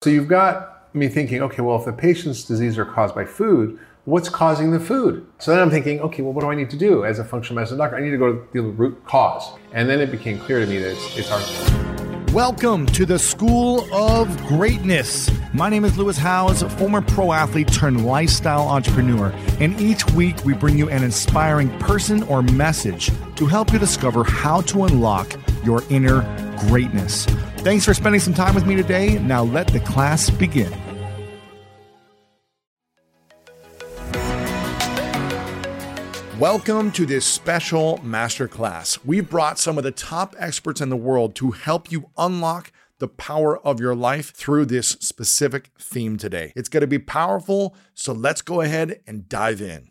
So you've got me thinking, okay, well, if the patient's disease are caused by food, what's causing the food? So then I'm thinking, okay, well, what do I need to do as a functional medicine doctor? I need to go to the root cause. And then it became clear to me that it's, it's our. Welcome to the School of Greatness. My name is Lewis Howes, former pro athlete turned lifestyle entrepreneur. And each week we bring you an inspiring person or message to help you discover how to unlock your inner greatness. Thanks for spending some time with me today. Now let the class begin. Welcome to this special masterclass. We've brought some of the top experts in the world to help you unlock the power of your life through this specific theme today. It's going to be powerful, so let's go ahead and dive in.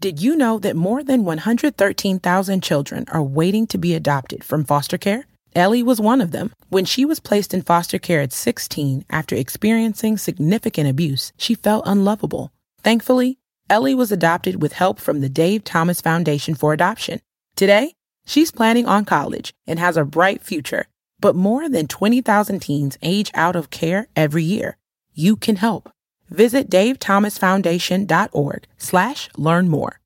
Did you know that more than 113,000 children are waiting to be adopted from foster care? Ellie was one of them. When she was placed in foster care at 16 after experiencing significant abuse, she felt unlovable. Thankfully, Ellie was adopted with help from the Dave Thomas Foundation for Adoption. Today, she's planning on college and has a bright future. But more than 20,000 teens age out of care every year. You can help. Visit davethomasfoundation.org slash learn more.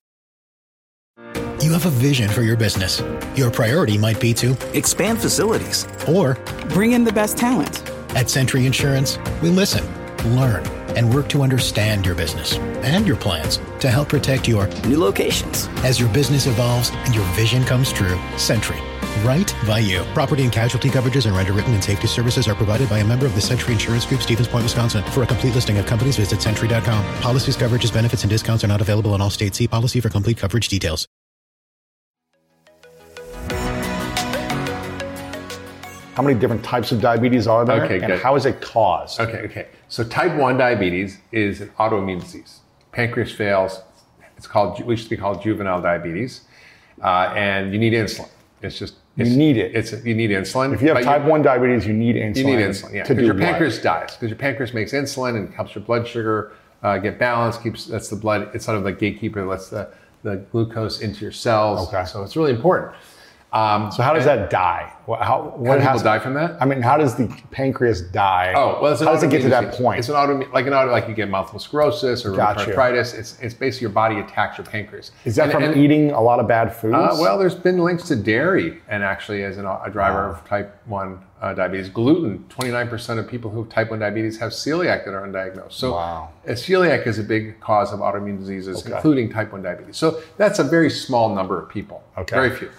You have a vision for your business. Your priority might be to expand facilities or bring in the best talent. At Sentry Insurance, we listen, learn, and work to understand your business and your plans to help protect your new locations. As your business evolves and your vision comes true, Sentry right by you. Property and casualty coverages and underwritten and safety services are provided by a member of the Sentry Insurance Group, Stevens Point, Wisconsin. For a complete listing of companies, visit Sentry.com. Policies, coverages, benefits, and discounts are not available in all states. See policy for complete coverage details. How many different types of diabetes are there? Okay, and good. how is it caused? Okay, okay. So type 1 diabetes is an autoimmune disease. Pancreas fails. It's called, we used to be called juvenile diabetes. Uh, and you need insulin. It's just You it's- need it. It's you need insulin. If you have type 1 diabetes, you need insulin. you need insulin. Yeah, because your pancreas dies. Because your pancreas makes insulin and helps your blood sugar uh, get balanced. Keeps that's the blood. It's sort of the gatekeeper. that lets the the glucose into your cells. Okay. So it's really important. Um, So how does that die? What, how, what how do people die from that? I mean, how does the pancreas die? Oh, well, it's an how does it get to that disease. point? It's an autoimmune, like an auto, like you get multiple sclerosis or Gotcha. arthritis. It's, it's basically your body attacks your pancreas. Is that And- from and- eating a lot of bad foods? Uh, well, there's been links to dairy and actually as an, a driver of type 1 uh, diabetes. Gluten, 29% of people who have type 1 diabetes have celiac that are undiagnosed. So Wow. celiac is a big cause of autoimmune diseases, Okay. including type 1 diabetes. So that's a very small number of people, Okay. very few.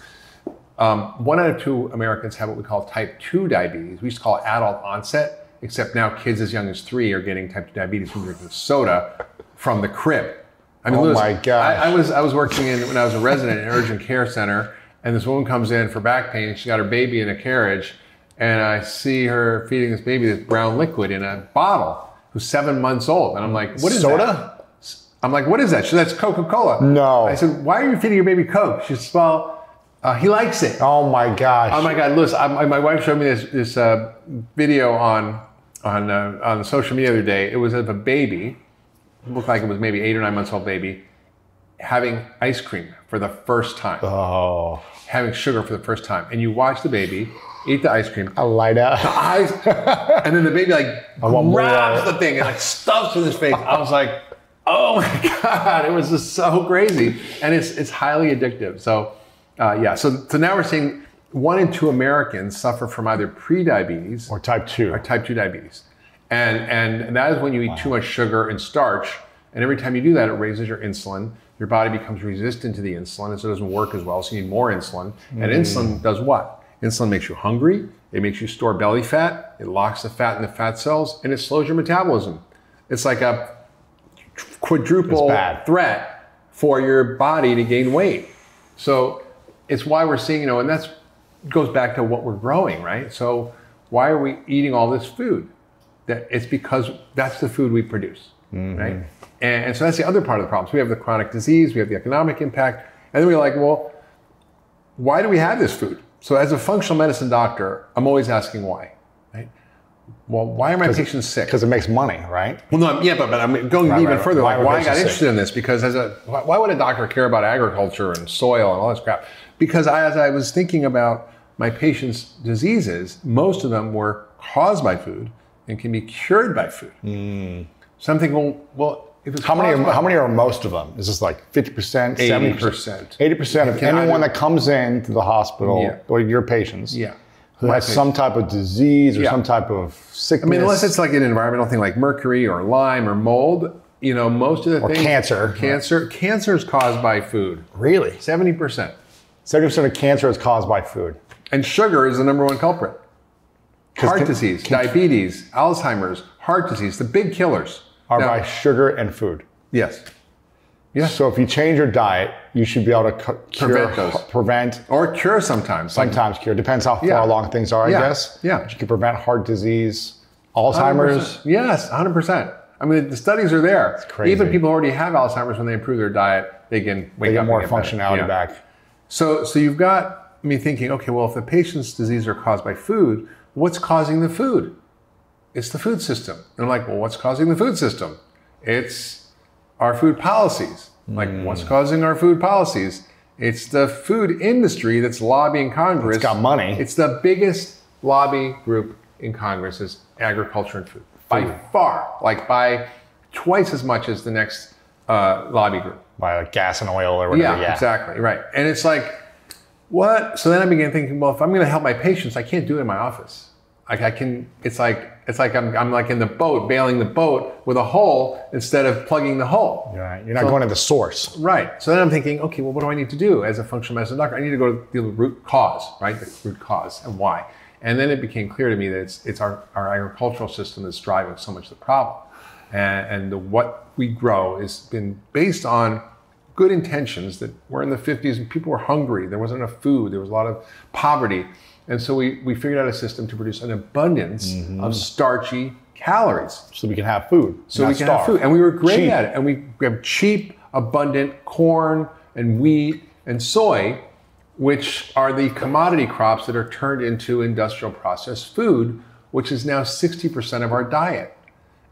Um, one out of two Americans have what we call type 2 diabetes. We used to call it adult onset, except now kids as young as three are getting type 2 diabetes from drinking soda from the crib. I Oh Lewis, my gosh. I, I was I was working in when I was a resident in an urgent care center, and this woman comes in for back pain. She got her baby in a carriage, and I see her feeding this baby this brown liquid in a bottle, who's seven months old, and I'm like, "What is Soda? that?" I'm like, "What is that?" She said, "That's Coca Cola." No. I said, "Why are you feeding your baby Coke?" She says, "Well, uh, he likes it." Oh my gosh. Oh my God, Lewis! I, my wife showed me this this uh, video on on uh, on social media the other day. It was of a baby, looked like it was maybe eight or nine months old baby, having ice cream for the first time, Oh, having sugar for the first time, and you watch the baby eat the ice cream. I light up. Eyes, and then the baby like grabs the thing and like stuffs it in his face. I was like, oh my god, it was just so crazy, and it's it's highly addictive. So uh, yeah, so so now we're seeing one in two Americans suffer from either pre-diabetes Or type 2. or type 2 diabetes. And, and, that is when you eat too much sugar and starch. And every time you do that, it raises your insulin. Your body becomes resistant to the insulin, and so it doesn't work as well. So you need more insulin. And insulin does what? Insulin makes you hungry. It makes you store belly fat. It locks the fat in the fat cells, and it slows your metabolism. It's like a quadruple threat for your body to gain weight. So it's why we're seeing, you know, and that's goes back to what we're growing, right? So why are we eating all this food? that it's because that's the food we produce, mm-hmm. right? And, and so that's the other part of the problem. So we have the chronic disease, we have the economic impact, and then we're like, well, why do we have this food? So as a functional medicine doctor, I'm always asking why, right? Well, why are my patients sick? Because it makes money, right? Well, no, I'm- yeah, but, but I'm going Right, even right, further. right. Like, Why why I got patients interested in this? Because as a, why why would a doctor care about agriculture and soil and all this crap? Because I, as I was thinking about my patients' diseases, most of them were caused by food and can be cured by food. Hmm. So I'm thinking, well, well if it's. How many? Are, how many are most of them? Is this like fifty percent, seventy 80%. Eighty percent of anyone that comes into the hospital Yeah. or your patients, Yeah. who My has some type of disease or Yeah. some type of sickness, I mean, unless it's like an environmental thing like mercury or Lyme or mold, you know, most of the Or things. cancer. Cancer. Cancer is caused by food. really 70%. Seventy percent of cancer is caused by food. And sugar is the number one culprit. Heart can- disease, diabetes, Alzheimer's, heart disease, the big killers. Are Now- by sugar and food. yes. Yeah. So if you change your diet, you should be able to cu- cure, Prevent those. prevent, Or cure sometimes. Like sometimes cure. Depends how far Yeah. along things are, I Yeah. guess. Yeah. But you can prevent heart disease, Alzheimer's. 100%. Yes, 100%. I mean, the studies are there. crazy. Even people who already have Alzheimer's, when they improve their diet, they can wake They up get more and better. functionality Yeah. back. So, so you've got me thinking, okay, well, if the patient's disease are caused by food, what's causing the food? It's the food system. And I'm like, well, what's causing the food system? It's our food policies. Like, what's Hmm. causing our food policies? It's the food industry that's lobbying Congress. It's got money. It's the biggest lobby group in Congress is agriculture and food by far, like by twice as much as the next uh, lobby group. By like gas and oil or whatever. Yeah, Yeah, exactly. Right. And it's like, what? So then I began thinking, well, if I'm going to help my patients, I can't do it in my office. Like I can, it's like, it's like I'm, I'm like in the boat, bailing the boat with a hole instead of plugging the hole. Right. You're not going to the source. Right. So then I'm thinking, okay, well, what do I need to do as a functional medicine doctor? I need to go to the root cause, right? The root cause and why. And then it became clear to me that it's, it's our, our agricultural system that's driving so much of the problem. And, and the, what we grow has been based on good intentions that we're in the 50s and people were hungry. There wasn't enough food. There was a lot of poverty. And so we, we figured out a system to produce an abundance mm-hmm. of starchy calories So we can have food. so we can starve. have food. And we were great Cheap. at it. And we we have cheap, abundant corn and wheat and soy, which are the commodity crops that are turned into industrial processed food, which is now 60% of our diet.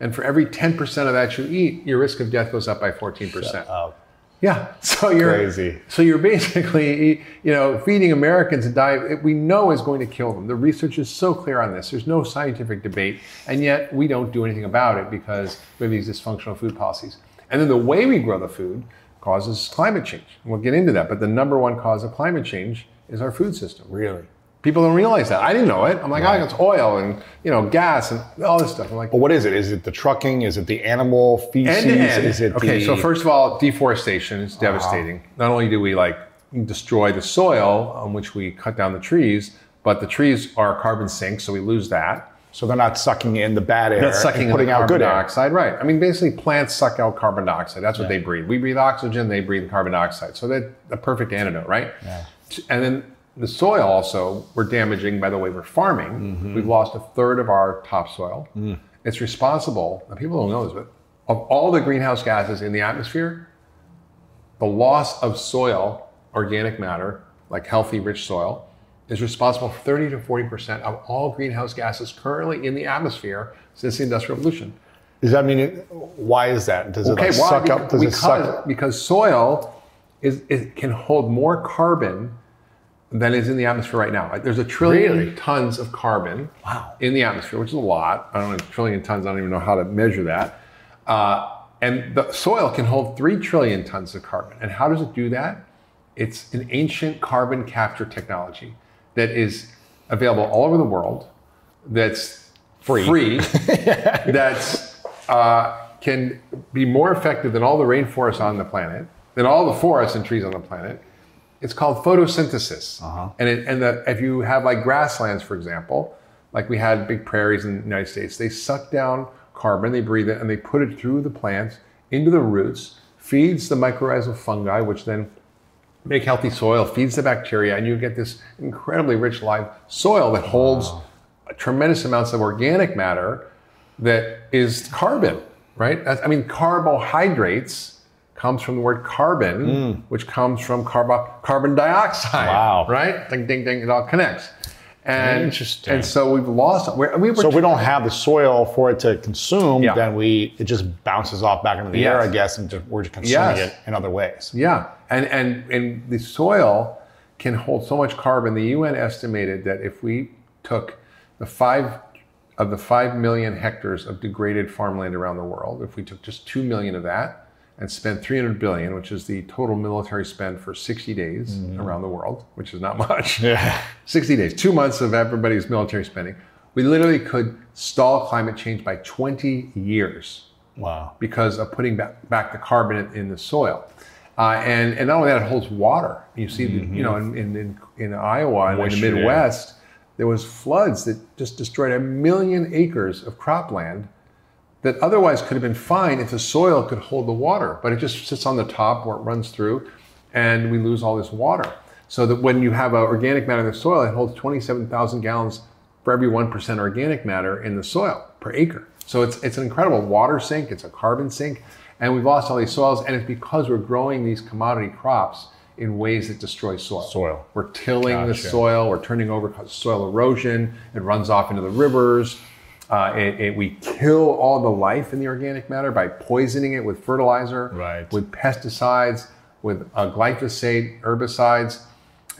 And for every 10% of that you eat, your risk of death goes up by 14%. up. Yeah. So you're Crazy. So you're basically, you know, feeding Americans a diet we know is going to kill them. The research is so clear on this. There's no scientific debate, and yet we don't do anything about it because we have these dysfunctional food policies. And then the way we grow the food causes climate change. And we'll get into that. But the number one cause of climate change is our food system. Really? People don't realize that. I didn't know it. I'm like, oh, it's oil and you know, gas and all this stuff. I'm like, But what is it? Is it the trucking? Is it the animal feces? end end. Is it okay, the, so first of all, deforestation is uh-huh. devastating. Not only do we like destroy the soil on which we cut down the trees, but the trees are carbon sinks, so we lose that. so they're not sucking in the bad air, That's sucking putting the out carbon good air. right? I mean, basically, plants suck out carbon dioxide. That's what they breathe. We breathe oxygen; they breathe carbon dioxide. So that's a perfect antidote, right? Yeah. And then the soil also we're damaging by the way we're farming. Mm-hmm. We've lost a third of our topsoil. Mm. It's responsible. And people don't know this, but of all the greenhouse gases in the atmosphere, the loss of soil, organic matter, like healthy, rich soil, is responsible for 30 to 40% of all greenhouse gases currently in the atmosphere since the Industrial Revolution. Does that mean it, why is that? Does it like suck up? Does because, it suck? because soil is it can hold more carbon than is in the atmosphere right now. There's a trillion Really? tons of carbon Wow. in the atmosphere, which is a lot. I don't know, a trillion tons. I don't even know how to measure that. Uh, and the soil can hold three trillion tons of carbon. And how does it do that? It's an ancient carbon capture technology that is available all over the world. That's Free. free that's uh, can be more effective than all the rainforests on the planet, than all the forests and trees on the planet. It's called photosynthesis. Uh-huh. And, it, and the, if you have like grasslands, for example, like we had big prairies in the United States, they suck down carbon, they breathe it, and they put it through the plants into the roots, feeds the mycorrhizal fungi, which then make healthy soil, feeds the bacteria, and you get this incredibly rich live soil that holds tremendous amounts of organic matter that is carbon, right? I mean, carbohydrates comes from the word carbon, mm. which comes from carbo- carbon dioxide. Wow. Right? Ding, ding, ding. It all connects. And, Interesting. And so we've lost. We're, we were So if we don't have the soil for it to consume, Yeah. then we it just bounces off back into the air, I guess, and just, we're just consuming Yes. it in other ways. Yeah, and and and the soil can hold so much carbon. The UN estimated that if we took the five of the five million hectares of degraded farmland around the world, if we took just two million of that and spent 300 billion, which is the total military spend for 60 days around the world, which is not much. Yeah. 60 days, two months of everybody's military spending. We literally could stall climate change by 20 years Wow. because of putting back, back the carbon in, the soil. Uh, and, and not only that, it holds water. You see, the- you know, in, in, in, in Iowa and in the. Midwest, there was floods that just destroyed a million acres of cropland that otherwise could have been fine if the soil could hold the water, but it just sits on the top where it runs through, and we lose all this water. So that when you have organic matter in the soil, it holds 27,000 gallons for every 1% organic matter in the soil per acre. So it's, it's an incredible water sink, it's a carbon sink, and we've lost all these soils, and it's because we're growing these commodity crops in ways that destroy soil. Soil. We're tilling the soil, we're turning over soil erosion, it runs off into the rivers. Uh, it, it- we kill all the life in the organic matter by poisoning it with fertilizer, Right. with pesticides, with uh, glyphosate, herbicides,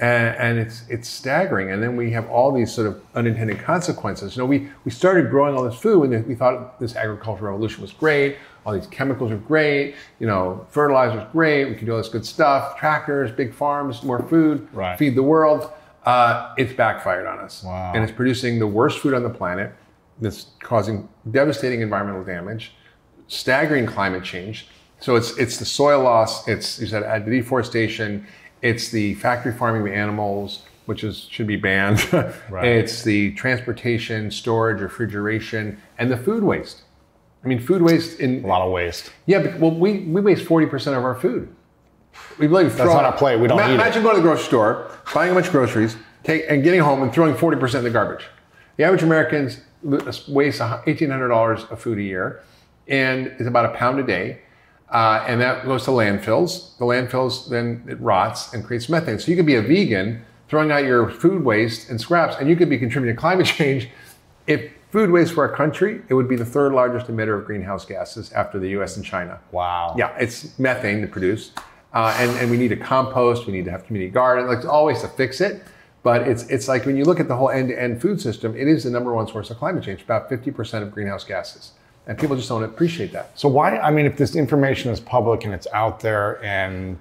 and, and it's it's staggering. And then we have all these sort of unintended consequences. You know, we we started growing all this food, and we thought this agricultural revolution was great. All these chemicals are great. You know, fertilizer's great. We can do all this good stuff. Tractors, big farms, more food, Right. feed the world. Uh, it's backfired on us, Wow. and it's producing the worst food on the planet. That's causing devastating environmental damage, staggering climate change. So it's it's the soil loss, it's you said uh, deforestation, it's the factory farming of animals, which is should be banned. Right. It's the transportation, storage, refrigeration, and the food waste. I mean, food waste in A lot of waste. yeah, but well, we, we waste forty percent of our food. We really throw not it- our plate. We don't Ima- eat it. Imagine going to the grocery store, buying a bunch of groceries, take and getting home and throwing forty percent in the garbage. The average American hundred dollars of food a year, and it's about a pound a day. Uh, and that goes to landfills. The landfills then it rots and creates methane. So you could be a vegan throwing out your food waste and scraps, and you could be contributing to climate change. If food waste were a country, it would be the third largest emitter of greenhouse gases after the U.S. and China. Wow. Yeah, it's methane to produce, uh, and and we need to compost. We need to have community garden. Like there's always to fix it, but it's it's like when you look at the whole end-to-end food system, it is the number one source of climate change. About fifty percent of greenhouse gases, and people just don't appreciate that. So why? I mean, if this information is public and it's out there, and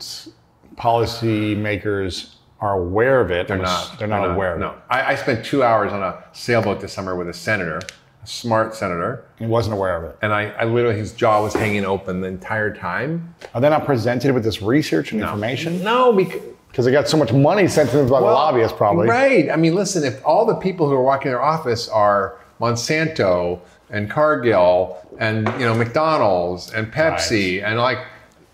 policymakers are aware of it, They're I'm ass- not. They're not aware. No, of it. I, I spent two hours on a sailboat this summer with a senator, a smart senator, He wasn't aware of it. and I, I literally his jaw was hanging open the entire time. Are they not presented with this research and information? No, because. Because they got so much money sent to them by the lobbyists, probably. Right. I mean, listen, if all the people who are walking their office are Monsanto and Cargill and you know McDonald's and Pepsi and like,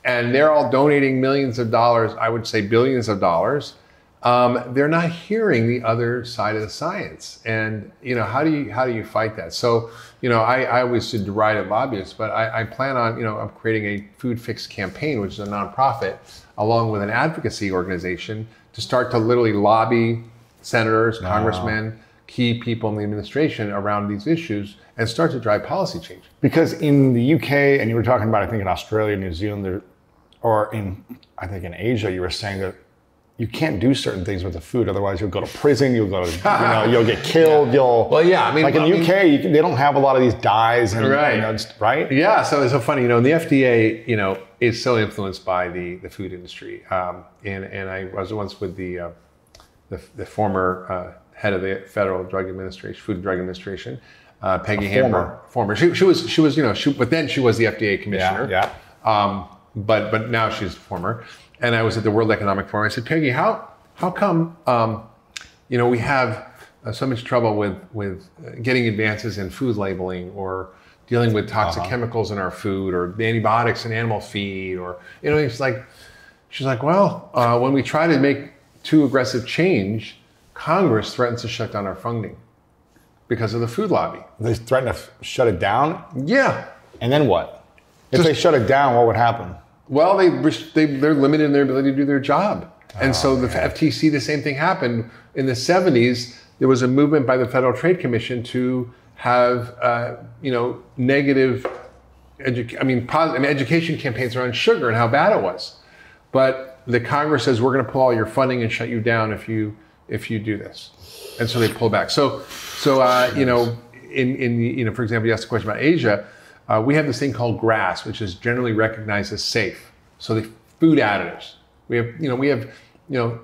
and they're all donating millions of dollars, I would say billions of dollars. Um, they're not hearing the other side of the science, and you know how do you how do you fight that? So you know I, I always did deride at lobbyists, but I, I plan on you know I'm creating a food fix campaign, which is a nonprofit, along with an advocacy organization to start to literally lobby senators, congressmen, key people in the administration around these issues, and start to drive policy change. Because in the UK, and you were talking about, I think in Australia, New Zealand, there, or in, I think in Asia, you were saying that you can't do certain things with the food. Otherwise, you'll go to prison. You'll go to, you know, you'll get killed. You'll. Well, yeah, I mean- like in I the mean- UK, you can, they don't have a lot of these dyes and, Right. you know, right? Yeah, so it's so funny. You know, the FDA, you know, is so influenced by the the food industry. Um, and and I was once with the uh, the, the former uh, head of the Federal Drug Administration, Food and Drug Administration, uh, Peggy Hamburg. Former. She, she was she was you know she but then she was the FDA commissioner. yeah. Um, but but now she's former. And I was at the World Economic Forum. I said, Peggy, how how come um, you know we have uh, so much trouble with with uh, getting advances in food labeling or dealing with toxic chemicals in our food or antibiotics in animal feed or you know it's like she's like well uh, when we try to make too aggressive change congress threatens to shut down our funding because of the food lobby. They threaten to f- shut it down, Yeah. and then what? If Just- they shut it down, what would happen? Well, they, they they're limited in their ability to do their job, and so Oh, the FTC, the same thing happened in the '70s. There was a movement by the Federal Trade Commission to have uh, you know negative, edu- I mean, positive, I mean, education campaigns around sugar and how bad it was, but the Congress says we're going to pull all your funding and shut you down if you if you do this, and so they pull back. So so uh, you know in in you know for example, you asked a question about Asia. Uh, we have this thing called GRAS, which is generally recognized as safe. So the food additives. We have, you know, we have, you know,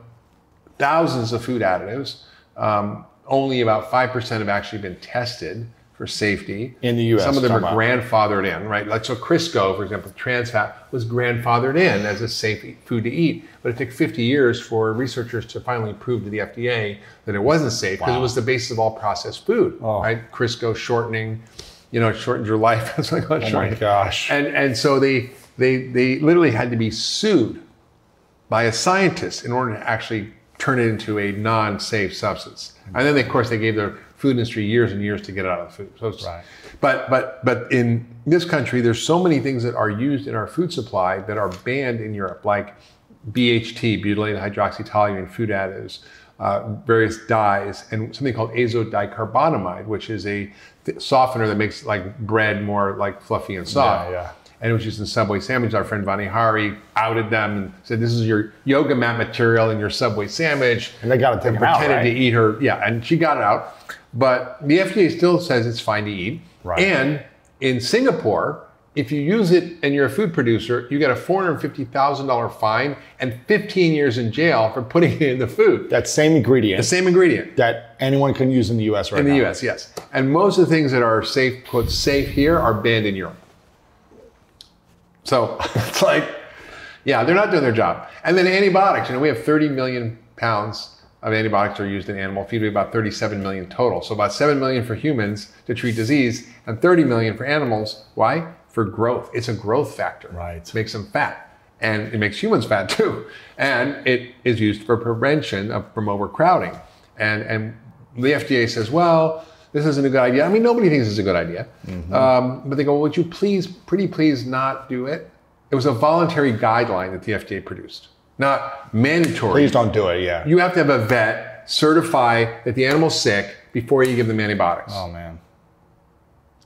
thousands of food additives. Um, only about five percent have actually been tested for safety In the US, Some of them are about. grandfathered in, right? Like so, Crisco, for example, trans fat was grandfathered in as a safe food to eat, but it took 50 years for researchers to finally prove to the FDA that it wasn't safe because it was the basis of all processed food, Oh. right? Crisco shortening, you know, it shortened your life. That's like Oh, oh my gosh. and and so they they they literally had to be sued by a scientist in order to actually turn it into a non-safe substance. And then, of course, they gave the food industry years and years to get it out of the food. So it's, Right. But but but in this country, there's so many things that are used in our food supply that are banned in Europe, like BHT, butylated hydroxytoluene, food additives, uh, various dyes, and something called azodicarbonamide, which is a th- softener that makes like bread more like fluffy and soft. Yeah, yeah. And it was used in Subway sandwich. Our friend Vani Hari outed them and said, "This is your yoga mat material in your Subway sandwich." And they got it taken out, pretended right? to eat her. Yeah, and she got it out. But the FDA still says it's fine to eat. Right. And in Singapore, if you use it and you're a food producer, you get a $450,000 fine and 15 years in jail for putting it in the food. That same ingredient The same ingredient. that anyone can use in the U.S. right In now. In the US, yes. And most of the things that are safe, quote, safe here are banned in Europe. So it's like, yeah, they're not doing their job. And then antibiotics, you know, we have 30 million pounds of antibiotics are used in animal feed. We have about 37 million total. So about 7 million for humans to treat disease and 30 million for animals. Why? For growth. It's a growth factor. Right. It makes them fat. And it makes humans fat too. And it is used for prevention of from overcrowding. And and the FDA says, well, this isn't a good idea. I mean, nobody thinks it's a good idea. Um, but they go, would you please, pretty please not do it? It was a voluntary guideline that the FDA produced, not mandatory. Please don't do it. Yeah. You have to have a vet certify that the animal's sick before you give them antibiotics. oh man.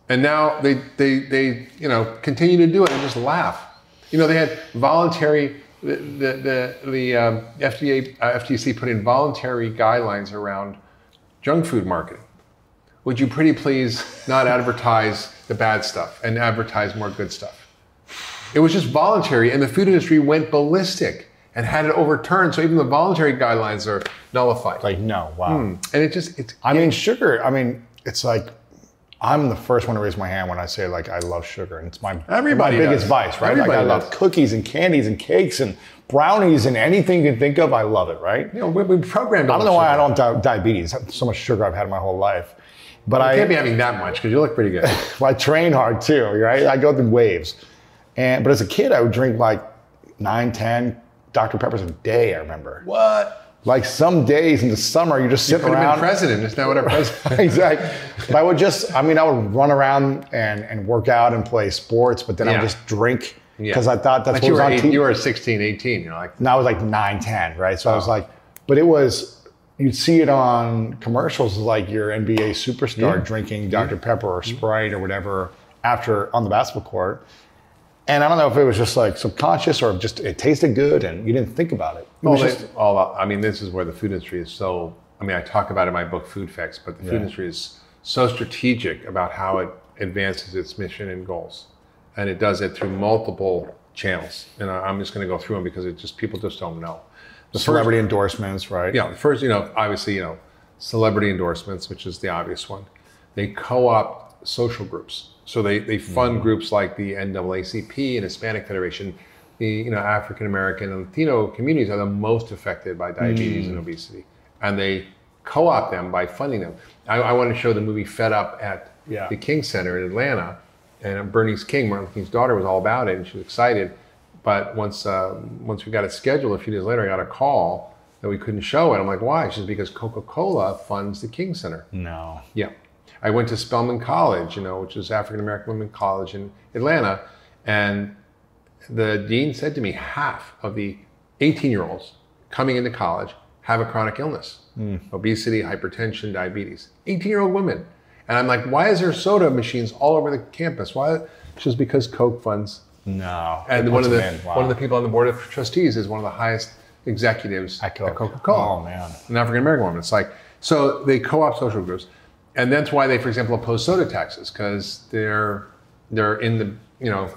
And now they, they, they, you know, continue to do it and just laugh. You know, they had voluntary, the, the, the, the um, FDA, uh, FTC put in voluntary guidelines around junk food marketing. Would you pretty please not advertise the bad stuff and advertise more good stuff? It was just voluntary, and the food industry went ballistic and had it overturned. So even the voluntary guidelines are nullified. Like no. Wow. and it just, it's, I mean, sugar. I mean, it's like I'm the first one to raise my hand when I say like I love sugar, and it's my Everybody my biggest does. vice, right? Everybody like I love cookies and candies and cakes and brownies and anything you can think of. I love it, right? you know, we, we programmed. I don't know why I don't have di- diabetes. So much sugar I've had my whole life, but You I can't be having that much because you look pretty good. I train hard too, right? I go through waves. And but as a kid, I would drink like nine, ten Dr. Peppers a day. I remember. what? Like some days in the summer, you're just You sitting could have around. been president. Isn't that what our president? exactly. But I would just, I mean, I would run around and, and work out and play sports, but then I would just drink Yeah. because I thought that's But what you was were, on eight, TV. you were 16, 18. You're like, and I was like 9, 10, right? So I was Oh. like, but it was, you'd see it on commercials like your NBA superstar Yeah. drinking Dr. Pepper or mm-hmm. Sprite or whatever after on the basketball court. And I don't know if it was just like subconscious or just it tasted good and you didn't think about it. It all, was they- just, all I mean, this is where the food industry is so. I mean, I talk about it in my book, Food Fix, but the food industry is so strategic about how it advances its mission and goals, and it does it through multiple channels. And I- I'm just going to go through them because it just people just don't know. The first- celebrity endorsements, right? Yeah, the first, you know, obviously, you know, celebrity endorsements, which is the obvious one. They co-opt social groups. So they, they fund groups like the NAACP and Hispanic Federation. The you know African American and Latino communities are the most affected by diabetes and obesity, and they co-opt them by funding them. I, I want to show the movie Fed Up at Yeah. the King Center in Atlanta, and Bernice King, Martin Luther King's daughter, was all about it, and she was excited. But once um, once we got it scheduled, a few days later, I got a call that we couldn't show it. I'm like, why? She says because Coca-Cola funds the King Center. No. Yeah. I went to Spelman College, you know, which is African American Women College in Atlanta, and the dean said to me, half of the 18 year olds coming into college have a chronic illness, obesity, hypertension, diabetes. 18 year old women. And I'm like, why is there soda machines all over the campus? Why? Just because Coke funds. No. And one of the. Wow. one of the people on the board of trustees is one of the highest executives At Coke. Coca-Cola. Oh, man. An African American woman. It's like so they co-op social groups, and that's why they, for example, oppose soda taxes because they're they're in the you know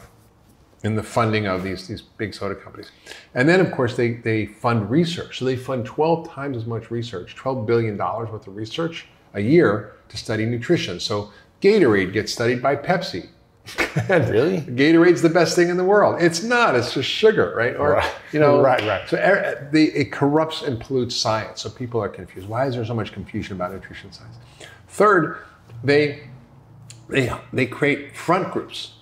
in the funding of these these big soda companies, and then of course they they fund research. So they fund 12 times as much research, 12 billion dollars worth of research a year to study nutrition. So Gatorade gets studied by Pepsi. Really? Gatorade's the best thing in the world. It's not. It's just sugar, right? Or Right. you know, Right, right. So er- they, it corrupts and pollutes science. So people are confused. Why is there so much confusion about nutrition science? Third, they they they create front groups.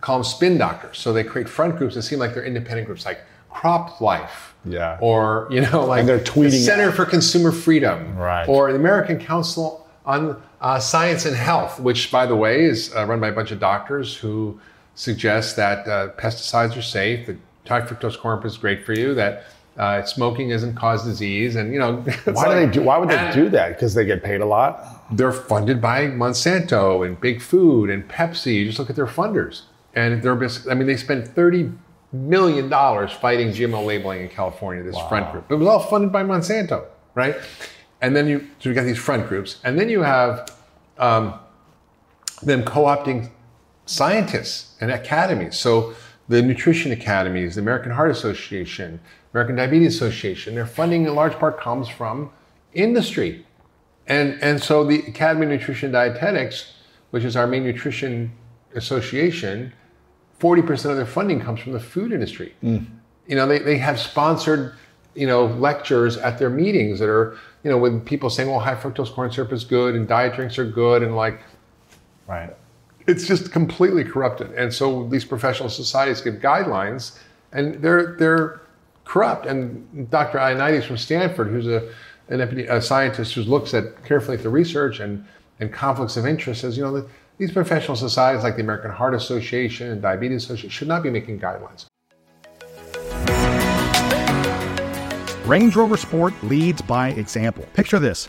Call them spin doctors. So they create front groups that seem like they're independent groups, like Crop Life. Yeah. Or you know, like And they're tweeting the Center for Consumer Freedom. Right. Or the American Council on uh, Science and Health, which, by the way, is uh, run by a bunch of doctors who suggest that uh, pesticides are safe, that high fructose corn syrup is great for you, that uh, smoking doesn't cause disease, and you know. Why do they do? Why would they do that? Because they get paid a lot. They're funded by Monsanto and Big Food and Pepsi. You just look at their funders, and they're. I mean, they spend thirty million dollars fighting GMO labeling in California. This front group. It was all funded by Monsanto, right? And then you so you got these front groups, and then you have um, them co-opting scientists and academies. So the nutrition academies, the American Heart Association, American Diabetes Association, their funding in large part comes from industry. And, and so the Academy of Nutrition Dietetics, which is our main nutrition association, 40% of their funding comes from the food industry. Mm. You know, they, they have sponsored, you know, lectures at their meetings that are, you know, with people saying, well, high fructose corn syrup is good and diet drinks are good. And like, Right. it's just completely corrupted. And so these professional societies give guidelines, and they're they're corrupt. And Dr. Ioannidis from Stanford, who's a an a scientist who looks at carefully at the research and and conflicts of interest, says you know that these professional societies like the American Heart Association and Diabetes Association should not be making guidelines. Range Rover Sport leads by example. Picture this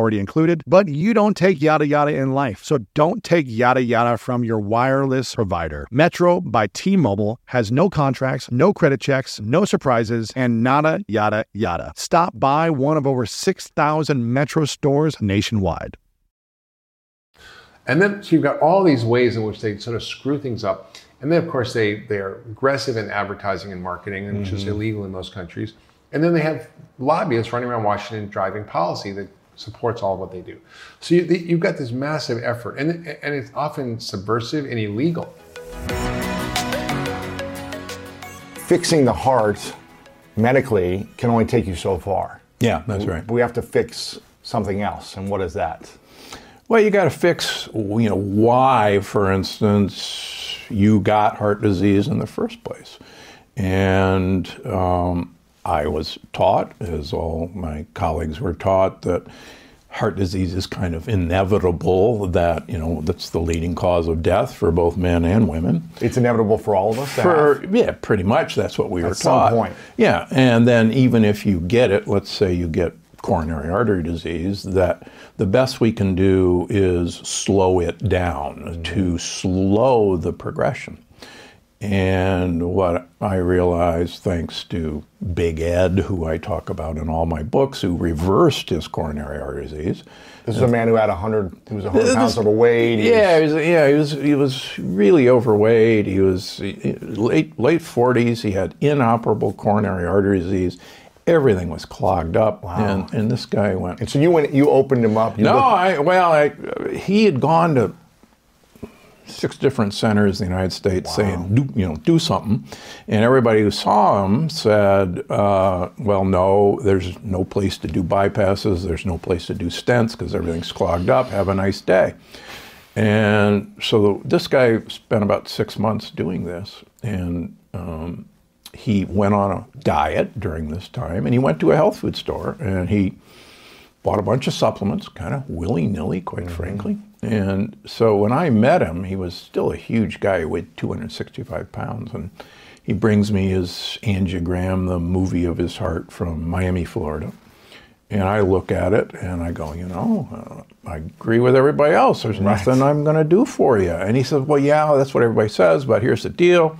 already included, but you don't take yada yada in life. So don't take yada yada from your wireless provider. Metro by T Mobile has no contracts, no credit checks, no surprises, and nada yada yada. Stop by one of over 6,000 Metro stores nationwide. And then so you've got all these ways in which they sort of screw things up. And then of course they they are aggressive in advertising and marketing, which mm-hmm. is illegal in most countries. And then they have lobbyists running around Washington driving policy that supports all of what they do. So you, you've got this massive effort, and, and it's often subversive and illegal. Fixing the heart medically can only take you so far. Yeah, that's right. We have to fix something else, and what is that? Well, you got to fix, you know, why, for instance, you got heart disease in the first place, and um, I was taught, as all my colleagues were taught, that heart disease is kind of inevitable, that, you know, that's the leading cause of death for both men and women. It's inevitable for all of us? For, yeah, pretty much. That's what we At were taught. some point. Yeah, and then even if you get it, let's say you get coronary artery disease, that the best we can do is slow it down, mm-hmm. to slow the progression. And what I realized, thanks to Big Ed, who I talk about in all my books, who reversed his coronary artery disease. This is a man who had 100, he was 100 pounds overweight. He yeah, was, he was, yeah, he was, he was really overweight. He was late, late 40s. He had inoperable coronary artery disease. Everything was clogged up, wow. and, and this guy went. And so you went, you opened him up. no, I well, I, he had gone to six different centers in the United States wow. saying, do, you know, do something. And everybody who saw him said, uh, well, no, there's no place to do bypasses. There's no place to do stents because everything's clogged up. Have a nice day. And so this guy spent about six months doing this. And um, he went on a diet during this time. And he went to a health food store and he bought a bunch of supplements, kind of willy nilly, quite mm-hmm. frankly. And so when I met him, he was still a huge guy, he weighed 265 pounds. And he brings me his angiogram, the movie of his heart from Miami, Florida. And I look at it and I go, you know, uh, I agree with everybody else. There's right. nothing I'm going to do for you. And he says, well, yeah, that's what everybody says, but here's the deal.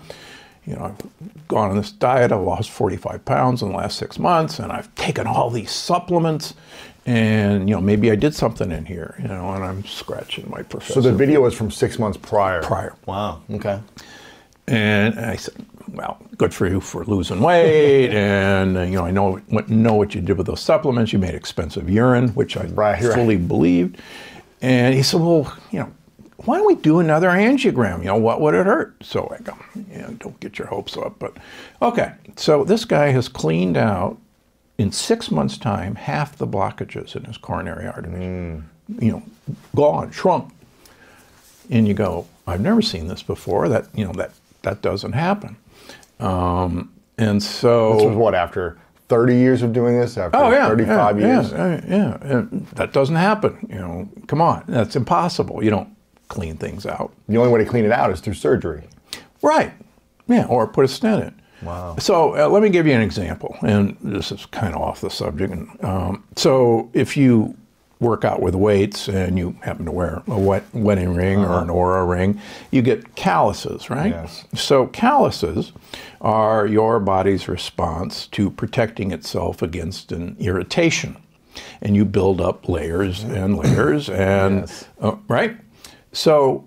You know, I've gone on this diet. I've lost 45 pounds in the last six months, and I've taken all these supplements and you know maybe I did something in here, you know, and I'm scratching my professor. So the video was from six months prior. Prior. Wow. Okay. And I said, well, good for you for losing weight, and uh, you know I know know what you did with those supplements. You made expensive urine, which I right, fully right. believed. And he said, well, you know, why don't we do another angiogram? You know, what would it hurt? So I go, you know, don't get your hopes up, but okay. So this guy has cleaned out in six months' time, half the blockages in his coronary arteries, mm. you know, gone, shrunk. And you go, I've never seen this before. That you know that that doesn't happen. Um, and so this was what after 30 years of doing this after oh, yeah, 35 yeah, years yeah, yeah, yeah. that doesn't happen you know come on that's impossible you don't clean things out the only way to clean it out is through surgery right yeah or put a stent in Wow. So uh, let me give you an example, and this is kind of off the subject. Um, so if you work out with weights and you happen to wear a wet, wedding ring uh-huh. or an Oura ring, you get calluses, right? Yes. So calluses are your body's response to protecting itself against an irritation. And you build up layers and layers, and yes. uh, right? So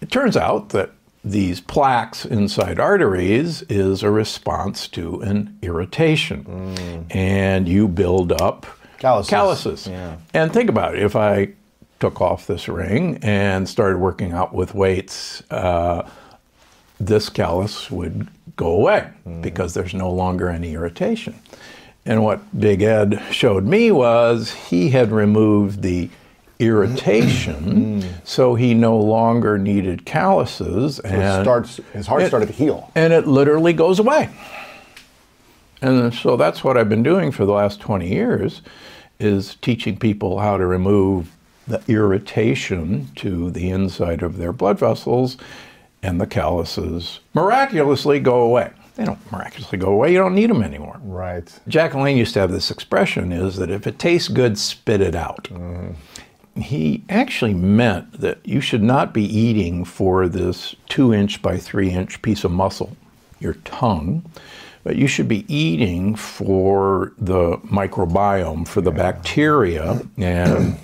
it turns out that these plaques inside arteries is a response to an irritation. Mm. And you build up calluses. calluses. Yeah. And think about it if I took off this ring and started working out with weights, uh, this callus would go away mm. because there's no longer any irritation. And what Big Ed showed me was he had removed the irritation, mm-hmm. so he no longer needed calluses, so and starts, his heart it, started to heal, and it literally goes away. And so that's what I've been doing for the last 20 years, is teaching people how to remove the irritation to the inside of their blood vessels, and the calluses miraculously go away. they don't miraculously go away. You don't need them anymore. Right. Jack LaLanne used to have this expression is that if it tastes good, spit it out. Mm-hmm. He actually meant that you should not be eating for this two inch by three inch piece of muscle, your tongue, but you should be eating for the microbiome, for the bacteria and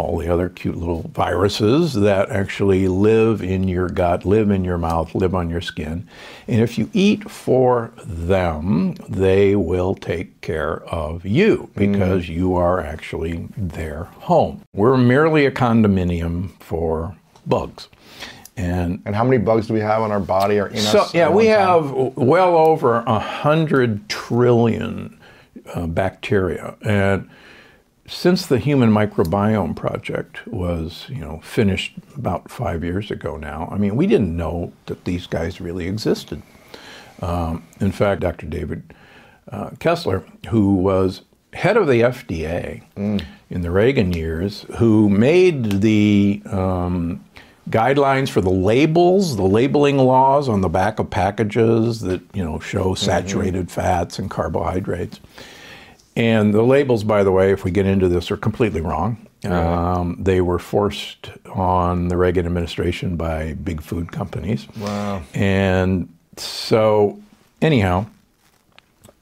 all the other cute little viruses that actually live in your gut, live in your mouth, live on your skin. And if you eat for them, they will take care of you because you are actually their home. We're merely a condominium for bugs. And And how many bugs do we have on our body or in so, us? yeah, we time? have well over a hundred trillion uh, bacteria, and since the Human Microbiome Project was, you know, finished about five years ago now, I mean, we didn't know that these guys really existed. Um, in fact, Dr. David uh, Kessler, who was head of the FDA in the Reagan years, who made the um, guidelines for the labels, the labeling laws on the back of packages that you know show saturated fats and carbohydrates. And the labels, by the way, if we get into this, are completely wrong. Um, they were forced on the Reagan administration by big food companies. Wow. And so, anyhow,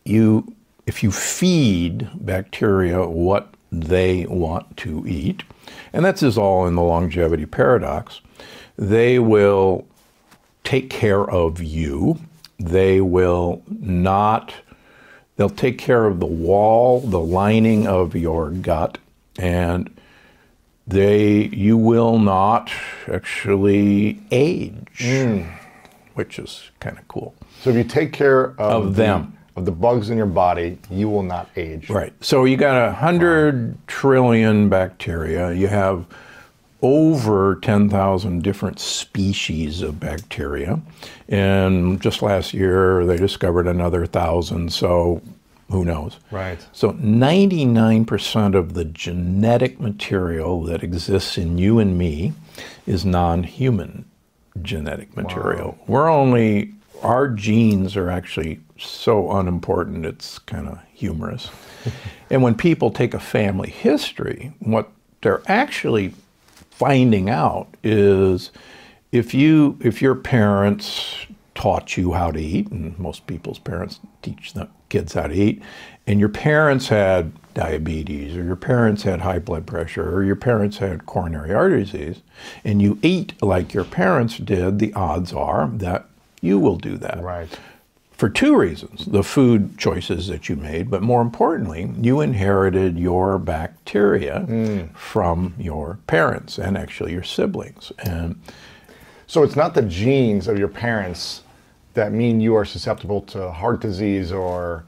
you if you feed bacteria what they want to eat, and that's is all in the longevity paradox, they will take care of you. They will not they'll take care of the wall, the lining of your gut, and they you will not actually age, mm. which is kind of cool. So if you take care of, Of the- them. of the bugs in your body, you will not age. Right. So you got a hundred trillion bacteria. You have over 10,000 different species of bacteria. And just last year, they discovered another thousand. So who knows? Right. So 99% of the genetic material that exists in you and me is non human genetic material. We're only, our genes are actually so unimportant, it's kind of humorous. and when people take a family history, what they're actually finding out is if you if your parents taught you how to eat and most people's parents teach the kids how to eat and your parents had diabetes or your parents had high blood pressure or your parents had coronary artery disease and you eat like your parents did the odds are that you will do that Right. For two reasons the food choices that you made, but more importantly, you inherited your bacteria from your parents and actually your siblings. And So it's not the genes of your parents that mean you are susceptible to heart disease or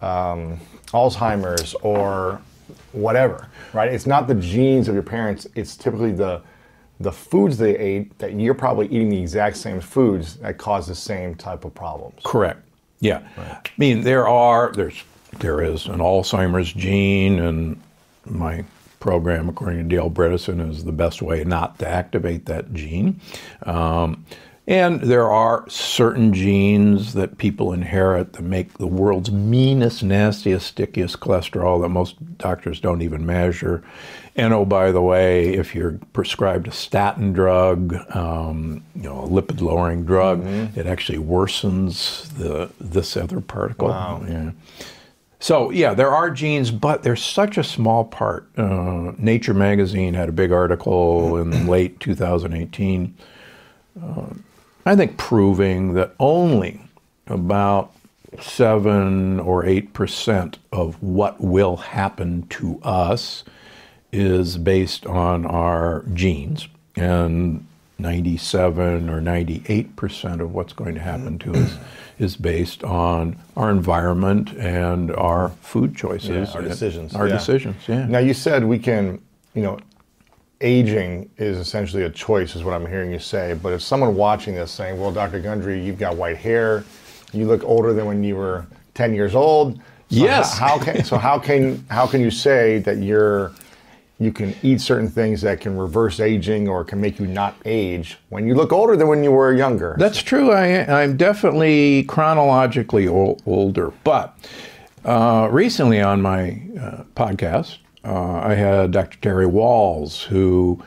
um, Alzheimer's or whatever, right? It's not the genes of your parents. It's typically the the foods they ate that you're probably eating the exact same foods that cause the same type of problems. correct. Yeah. I mean, there are, there's, there is an Alzheimer's gene, and my program, according to Dale Bredesen, is the best way not to activate that gene. Um, and there are certain genes that people inherit that make the world's meanest, nastiest, stickiest cholesterol that most doctors don't even measure. And oh, by the way, if you're prescribed a statin drug, um, you know, a lipid-lowering drug, it actually worsens the this other particle. Wow. Yeah. So yeah, there are genes, but they're such a small part. Uh, Nature magazine had a big article in late 2018, uh, I think, proving that only about seven or eight percent of what will happen to us is based on our genes, and 97 or 98 percent of what's going to happen to us is based on our environment and our food choices, Yeah, our decisions, Our yeah. decisions, yeah. Now you said we can, you know, aging is essentially a choice, is what I'm hearing you say. But if someone watching this saying, "Well, Dr. Gundry, you've got white hair, you look older than when you were 10 years old," so Yes. How, how can so how can how can you say that you're you can eat certain things that can reverse aging or can make you not age when you look older than when you were younger. That's true. I, I'm definitely chronologically ol- older. But uh, recently on my uh, podcast, uh, I had Dr. Terry Wahls, who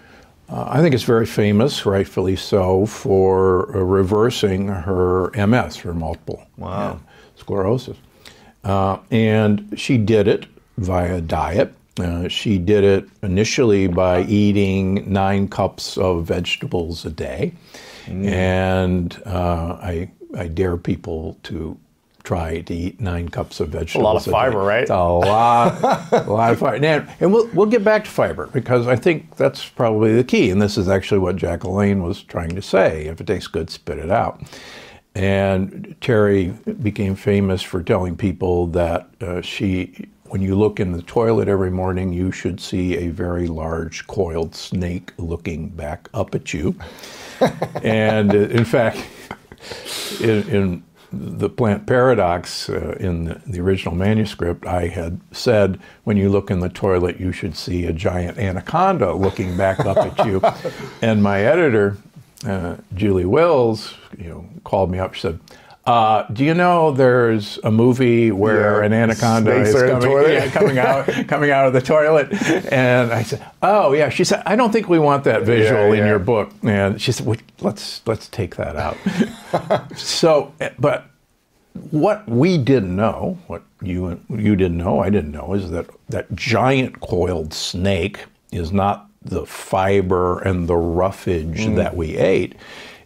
uh, I think is very famous, rightfully so, for uh, reversing her MS, her multiple Wow. sclerosis. Uh, and she did it via diet. Uh, she did it initially by eating nine cups of vegetables a day. And uh, I, I dare people to try to eat nine cups of vegetables. A lot of day. fiber, right? It's a lot, a lot of fiber. And, and we'll, we'll get back to fiber because I think that's probably the key. And this is actually what Jack LaLanne was trying to say. If it tastes good, spit it out. And Terry became famous for telling people that uh, she, when you look in the toilet every morning, you should see a very large coiled snake looking back up at you. and uh, in fact, in, in the plant paradox uh, in the, the original manuscript, I had said, when you look in the toilet, you should see a giant anaconda looking back up at you. And my editor, uh, Julie Wills, you know, called me up. She said, uh, "Do you know there's a movie where Yeah, an anaconda is in coming, toilet." yeah, coming out coming out of the toilet?" And I said, "Oh yeah." She said, "I don't think we want that visual in yeah. your book." And she said, well, "Let's let's take that out." so, eh, but what we didn't know, what you you didn't know, I didn't know, is that that giant coiled snake is not the fiber and the roughage Mm. that we ate.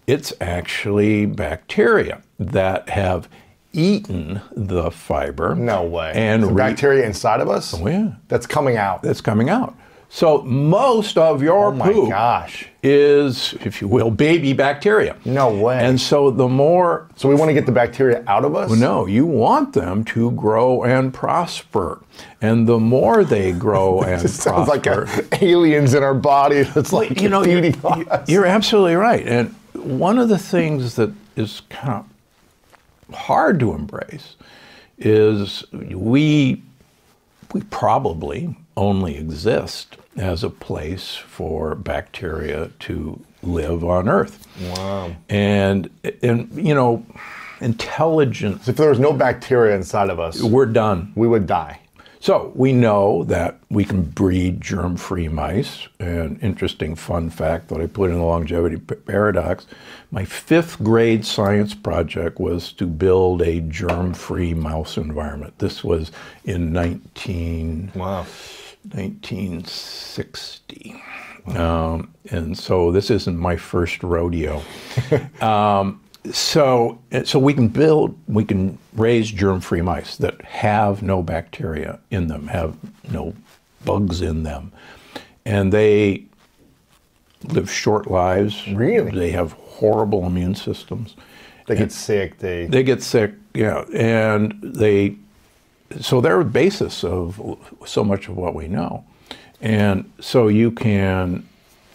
It's actually bacteria that have eaten the fiber. no way. And bacteria inside of us? Oh, yeah. That's coming out. that's coming out. So most of your oh poop gosh. is, if you will, baby bacteria. No way. And so the more So we want to get the bacteria out of us? No, you want them to grow and prosper. And the more they grow and It sounds like prosper, a, aliens in our body. That's like you know, you're, us. you're absolutely right. And one of the things that is kind of hard to embrace is we we probably only exist as a place for bacteria to live on Earth. Wow. And and you know, intelligence If there was no bacteria inside of us, we're done. we would die. So we know that we can breed germ-free mice. An interesting fun fact that I put in the longevity paradox: my fifth grade science project was to build a germ-free mouse environment. This was in 19 Wow. 1960. Um, and so this isn't my first rodeo. um, so, so we can build, we can raise germ-free mice that have no bacteria in them, have no bugs in them, and they live short lives. Really? They have horrible immune systems. They get sick. They, They get sick, yeah, and they so they're the basis of so much of what we know. And so you can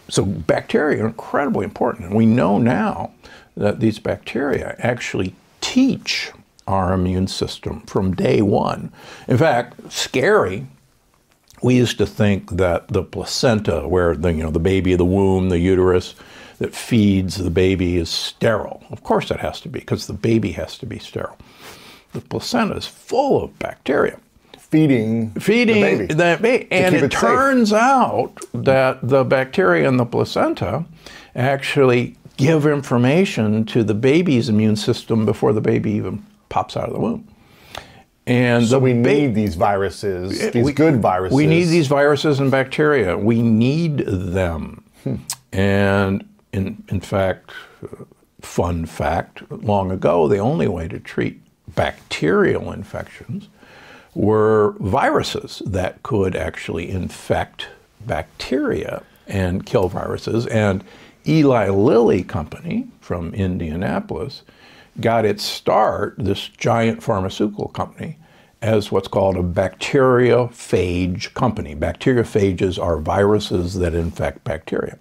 so bacteria are incredibly important. And we know now that these bacteria actually teach our immune system from day one. In fact, scary we used to think that the placenta, where the you know the baby, the womb, the uterus that feeds the baby is sterile. Of course it has to be because the baby has to be sterile. The placenta is full of bacteria feeding, feeding the baby. that baby. And it, it turns out that the bacteria in the placenta actually give information to the baby's immune system before the baby even pops out of the womb. And so we need these viruses, these we- good viruses. We need these viruses and bacteria. We need them. Hmm. And in, in fact, fun fact, long ago, the only way to treat bacterial infections were viruses that could actually infect bacteria and kill viruses. And Eli Lilly Company from Indianapolis got its start, this giant pharmaceutical company, as what's called a bacteriophage company. Bacteriophages are viruses that infect bacteria.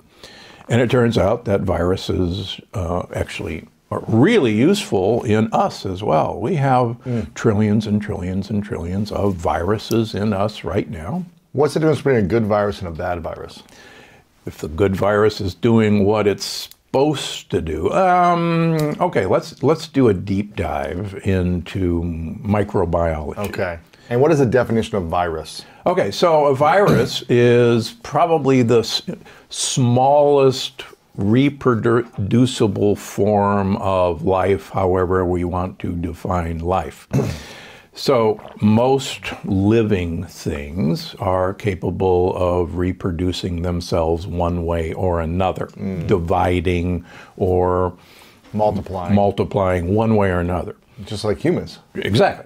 And it turns out that viruses uh, actually are really useful in us as well. We have trillions and trillions and trillions of viruses in us right now. What's the difference between a good virus and a bad virus? If the good virus is doing what it's supposed to do, um, okay, let's let's do a deep dive into microbiology. Okay. And what is the definition of virus? Okay, so a virus is probably the s- smallest reproducible form of life, however we want to define life. So, most living things are capable of reproducing themselves one way or another, hmm. dividing or Multiplying. multiplying one way or another. Just like humans. Exactly.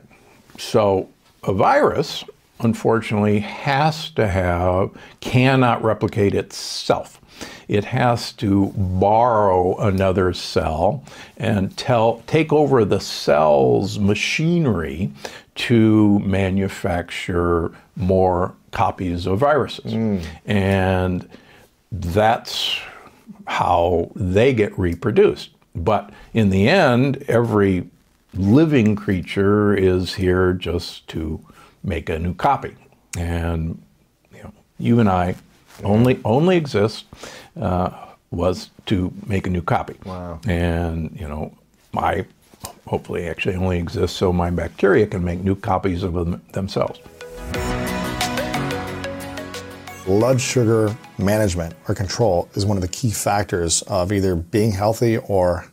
So a virus, unfortunately, has to have, cannot replicate itself. It has to borrow another cell and tell, take over the cell's machinery to manufacture more copies of viruses. Hmm. And that's how they get reproduced. But in the end, every living creature is here just to make a new copy. And you know, you and I only only exist uh, was to make a new copy. Wow. And you know, I hopefully actually only exist so my bacteria can make new copies of them, themselves. Blood sugar management or control is one of the key factors of either being healthy or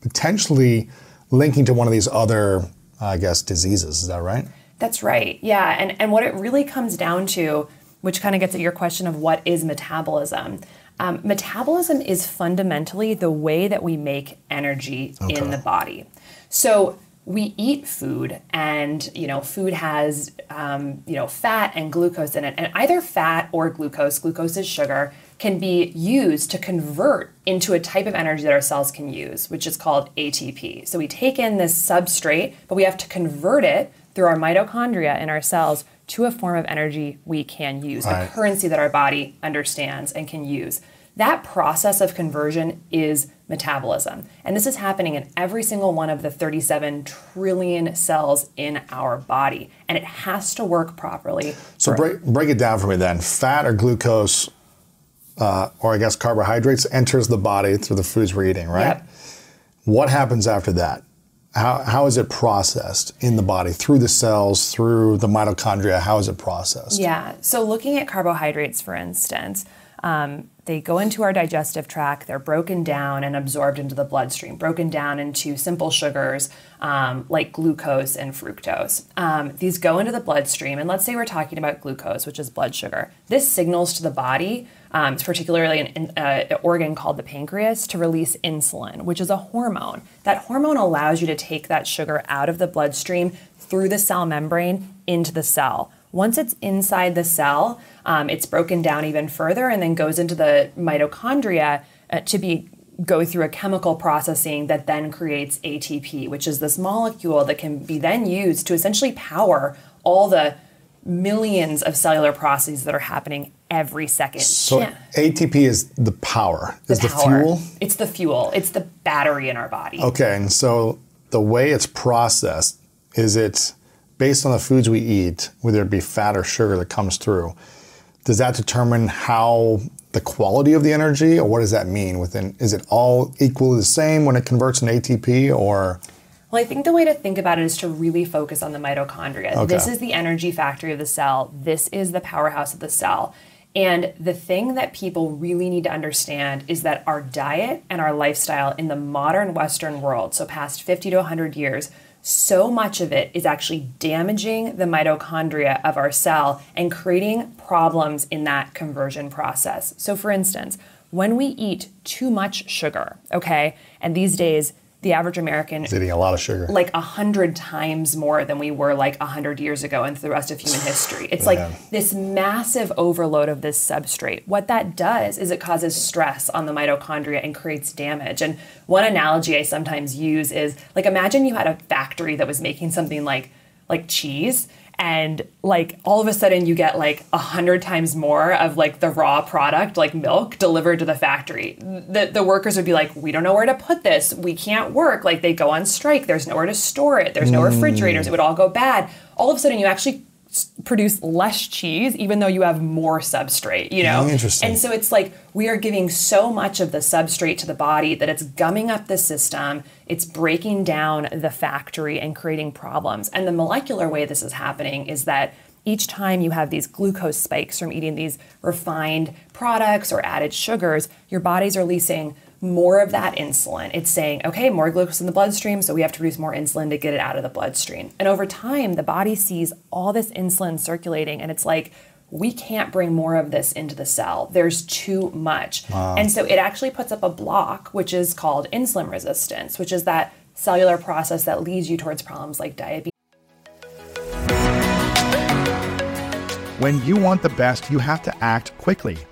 potentially linking to one of these other, I guess, diseases. Is that right? That's right. Yeah. And, and what it really comes down to, which kind of gets at your question of what is metabolism. Um, metabolism is fundamentally the way that we make energy in the body. So we eat food, and you know, food has um, you know fat and glucose in it, and either fat or glucose, glucose is sugar, can be used to convert into a type of energy that our cells can use, which is called ATP. So we take in this substrate, but we have to convert it through our mitochondria in our cells to a form of energy we can use, Right. a currency that our body understands and can use. That process of conversion is metabolism. And this is happening in every single one of the 37 trillion cells in our body. And it has to work properly. So break, break it down for me then. Fat or glucose, uh, or I guess carbohydrates, enters the body through the foods we're eating, right? Yep. What happens after that? How, how is it processed in the body through the cells, through the mitochondria? How is it processed? Yeah. So looking at carbohydrates, for instance, um, they go into our digestive tract. They're broken down and absorbed into the bloodstream, broken down into simple sugars um, like glucose and fructose. Um, these go into the bloodstream, and let's say we're talking about glucose, which is blood sugar. This signals to the body, um, particularly an, an uh, organ called the pancreas, to release insulin, which is a hormone. That hormone allows you to take that sugar out of the bloodstream through the cell membrane into the cell. Once it's inside the cell, um, it's broken down even further and then goes into the mitochondria uh, to be go through a chemical processing that then creates ATP, which is this molecule that can be then used to essentially power all the millions of cellular processes that are happening every second. So Yeah. ATP is the power, is the fuel. It's the fuel. It's the battery in our body. Okay, and so the way it's processed is it based on the foods we eat, whether it be fat or sugar that comes through. Does that determine how the quality of the energy, or what does that mean? Within is it all equally the same when it converts an ATP, or Well, I think the way to think about it is to really focus on the mitochondria. Okay. This is the energy factory of the cell. This is the powerhouse of the cell. And the thing that people really need to understand is that our diet and our lifestyle in the modern Western world, so past 50 to 100 years, so much of it is actually damaging the mitochondria of our cell and creating problems in that conversion process. So, for instance, when we eat too much sugar, okay, and these days, the average American is eating a lot of sugar? like a hundred times more than we were like a hundred years ago and the rest of human history. It's like this massive overload of this substrate. What that does is it causes stress on the mitochondria and creates damage. And one analogy I sometimes use is like imagine you had a factory that was making something like like cheese and like all of a sudden you get like a hundred times more of like the raw product like milk delivered to the factory. The, the workers would be like we don't know where to put this. We can't work. Like they go on strike. There's nowhere to store it. There's no mm. refrigerators. It would all go bad. All of a sudden you actually produce less cheese even though you have more substrate you know oh, Interesting. and so it's like we are giving so much of the substrate to the body that it's gumming up the system it's breaking down the factory and creating problems and the molecular way this is happening is that each time you have these glucose spikes from eating these refined products or added sugars your body's releasing more of that insulin. It's saying, okay, more glucose in the bloodstream, so we have to produce more insulin to get it out of the bloodstream. And over time, the body sees all this insulin circulating, and it's like, we can't bring more of this into the cell. There's too much. And so it actually puts up a block, which is called insulin resistance, which is that cellular process that leads you towards problems like diabetes. When you want the best, you have to act quickly,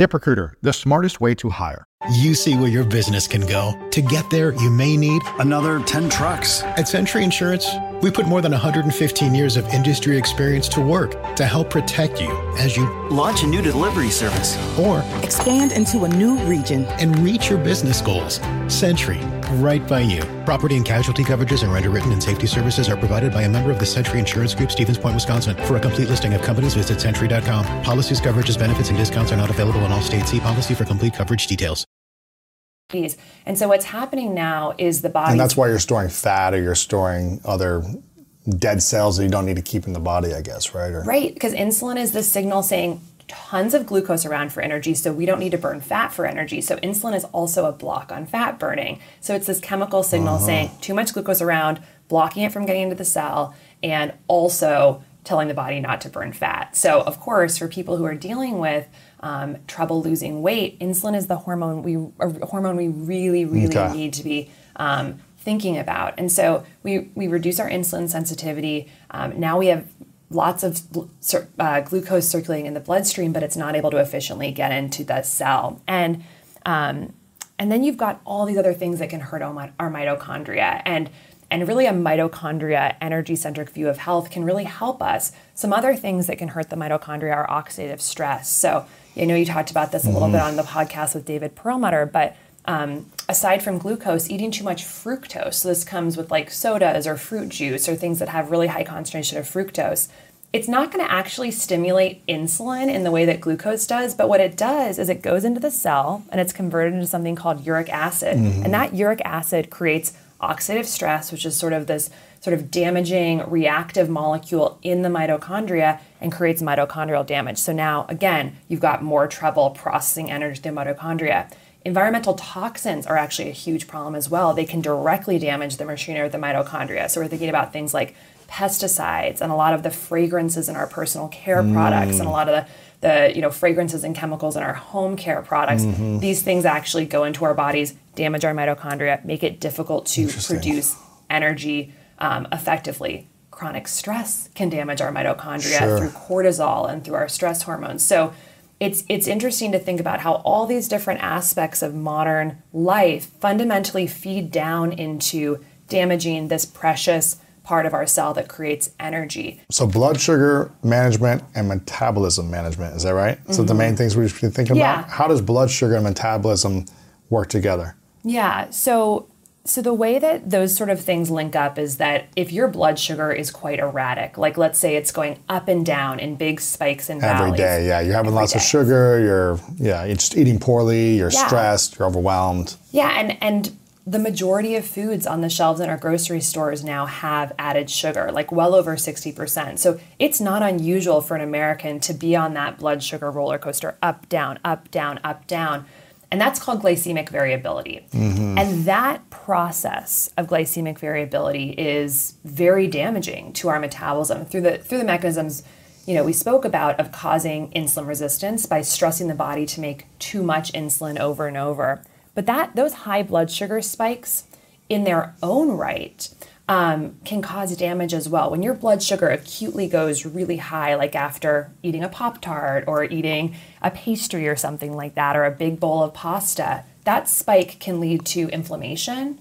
ZipRecruiter, the smartest way to hire. You see where your business can go. To get there, you may need Another 10 trucks. At Sentry Insurance, we put more than 115 years of industry experience to work to help protect you as you Launch a new delivery service. or Expand into a new region. and reach your business goals. Sentry, right by you. Property and casualty coverages and underwritten and safety services are provided by a member of the Sentry Insurance Group, Stevens Point, Wisconsin. For a complete listing of companies, visit sentry.com. Policies, coverages, benefits, and discounts are not available in all states. See policy for complete coverage details. And so what's happening now is the body. And that's why you're storing fat or you're storing other dead cells that you don't need to keep in the body, I guess, right? Or, Right, because insulin is the signal saying tons of glucose around for energy, so we don't need to burn fat for energy. So insulin is also a block on fat burning. So it's this chemical signal uh-huh. saying too much glucose around, blocking it from getting into the cell, and also telling the body not to burn fat. So of course, for people who are dealing with um, trouble losing weight, insulin is the hormone we a hormone we really, really Okay. need to be um, thinking about. And so we we reduce our insulin sensitivity. Um, now we have lots of uh, glucose circulating in the bloodstream, but it's not able to efficiently get into the cell. And um, and then you've got all these other things that can hurt our, our mitochondria. And and really, a mitochondria energy centric view of health can really help us. Some other things that can hurt the mitochondria are oxidative stress. So, I know you talked about this a little bit on the podcast with David Perlmutter, but um, aside from glucose, eating too much fructose, so this comes with like sodas or fruit juice or things that have really high concentration of fructose, it's not going to actually stimulate insulin in the way that glucose does, but what it does is it goes into the cell and it's converted into something called uric acid. And that uric acid creates oxidative stress, which is sort of this sort of damaging reactive molecule in the mitochondria and creates mitochondrial damage. So now, again, you've got more trouble processing energy through mitochondria. Environmental toxins are actually a huge problem as well. They can directly damage the machinery of the mitochondria. So we're thinking about things like pesticides and a lot of the fragrances in our personal care products and a lot of the the you know fragrances and chemicals in our home care products mm-hmm. these things actually go into our bodies damage our mitochondria make it difficult to produce energy um, effectively chronic stress can damage our mitochondria Sure. through cortisol and through our stress hormones so it's it's interesting to think about how all these different aspects of modern life fundamentally feed down into damaging this precious part of our cell that creates energy. So blood sugar management and metabolism management, is that right? So the main things we should be thinking Yeah. about? How does blood sugar and metabolism work together? Yeah. So so the way that those sort of things link up is that if your blood sugar is quite erratic, like let's say it's going up and down in big spikes and valleys. day, yeah. You're having every lots of sugar, you're yeah, you're just eating poorly, you're Yeah. stressed, you're overwhelmed. Yeah, and and the majority of foods on the shelves in our grocery stores now have added sugar, like well over 60%. So it's not unusual for an American to be on that blood sugar roller coaster up, down, up, down, up, down. And that's called glycemic variability. Mm-hmm. And that process of glycemic variability is very damaging to our metabolism through the through the mechanisms you know we spoke about of causing insulin resistance by stressing the body to make too much insulin over and over. But that those high blood sugar spikes in their own right um, can cause damage as well. When your blood sugar acutely goes really high, like after eating a Pop Tart or eating a pastry or something like that, or a big bowl of pasta, that spike can lead to inflammation.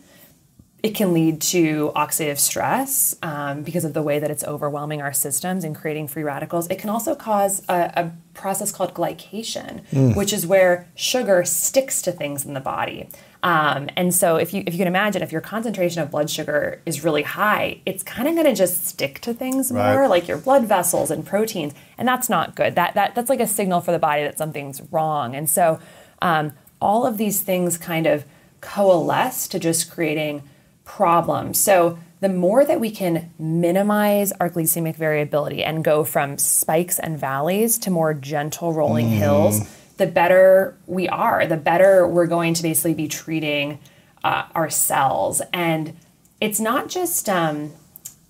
It can lead to oxidative stress um, because of the way that it's overwhelming our systems and creating free radicals. It can also cause a, a process called glycation, which is where sugar sticks to things in the body. Um, and so, if you if you can imagine, if your concentration of blood sugar is really high, it's kind of going to just stick to things more, Right. like your blood vessels and proteins, and that's not good. That that that's like a signal for the body that something's wrong. And so, um, all of these things kind of coalesce to just creating problems. So the more that we can minimize our glycemic variability and go from spikes and valleys to more gentle rolling hills, the better we are. The better we're going to basically be treating uh, our cells. And it's not just um,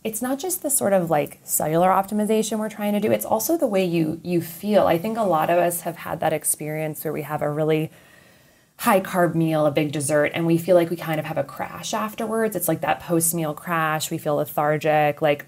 it's not just the sort of like cellular optimization we're trying to do. It's also the way you you feel. I think a lot of us have had that experience where we have a really high carb meal, a big dessert, and we feel like we kind of have a crash afterwards. It's like that post meal crash. We feel lethargic, like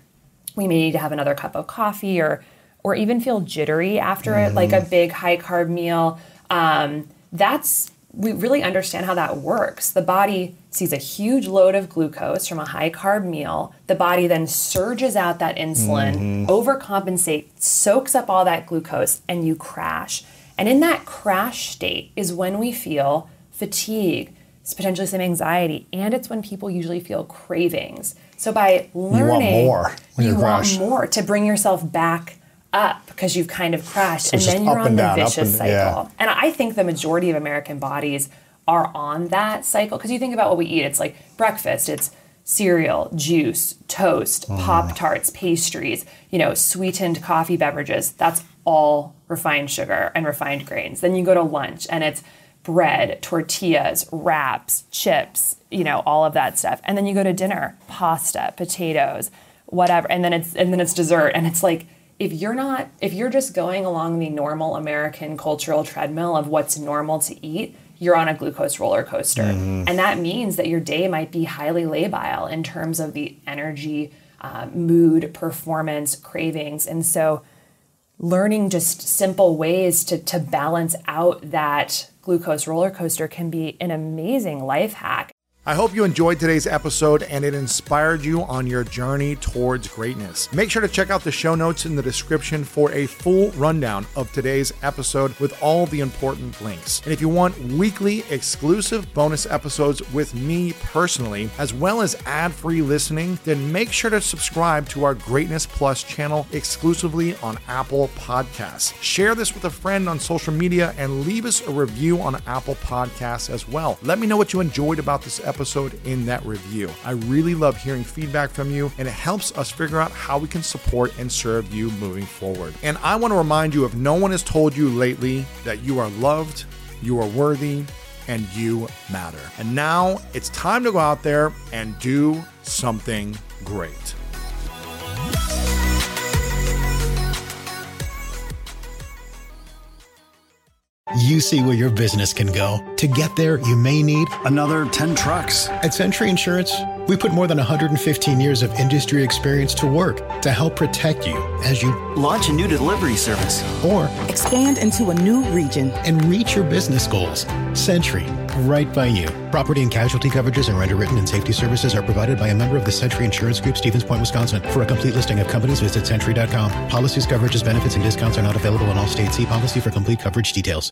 we may need to have another cup of coffee or or even feel jittery after it, like a big high carb meal. Um, that's we really understand how that works. The body sees a huge load of glucose from a high carb meal. The body then surges out that insulin, overcompensates, soaks up all that glucose, and you crash. And in that crash state is when we feel fatigue, it's potentially some anxiety, and it's when people usually feel cravings. So by learning, more when you you want more to bring yourself back up because you've kind of crashed, and then you're on the down, vicious and- cycle. yeah. And I think the majority of American bodies are on that cycle because you think about what we eat. It's like breakfast. It's cereal, juice, toast, Mm. pop tarts, pastries. You know, sweetened coffee beverages. That's all refined sugar and refined grains. Then you go to lunch and it's bread, tortillas, wraps, chips. You know, all of that stuff. And then you go to dinner, pasta, potatoes, whatever. And then it's and then it's dessert. And it's like if you're not if you're just going along the normal american cultural treadmill of what's normal to eat you're on a glucose roller coaster. And that means that your day might be highly labile in terms of the energy uh, mood performance cravings. And so learning just simple ways to, to balance out that glucose roller coaster can be an amazing life hack I hope you enjoyed today's episode and it inspired you on your journey towards greatness. Make sure to check out the show notes in the description for a full rundown of today's episode with all the important links. And if you want weekly exclusive bonus episodes with me personally, as well as ad free listening, then make sure to subscribe to our Greatness Plus channel exclusively on Apple Podcasts. Share this with a friend on social media and leave us a review on Apple Podcasts as well. Let me know what you enjoyed about this episode in that review. I really love hearing feedback from you, and it helps us figure out how we can support and serve you moving forward. And I want to remind you if no one has told you lately that you are loved, you are worthy, and you matter. And now it's time to go out there and do something great. You see where your business can go. To get there, you may need Another 10 trucks. At Sentry Insurance, we put more than 115 years of industry experience to work to help protect you as you Launch a new delivery service. or Expand into a new region. and reach your business goals. Sentry, right by you. Property and casualty coverages and underwritten and safety services are provided by a member of the Sentry Insurance Group, Stevens Point, Wisconsin. For a complete listing of companies, visit sentry.com. Policies, coverages, benefits, and discounts are not available in all states. See policy for complete coverage details.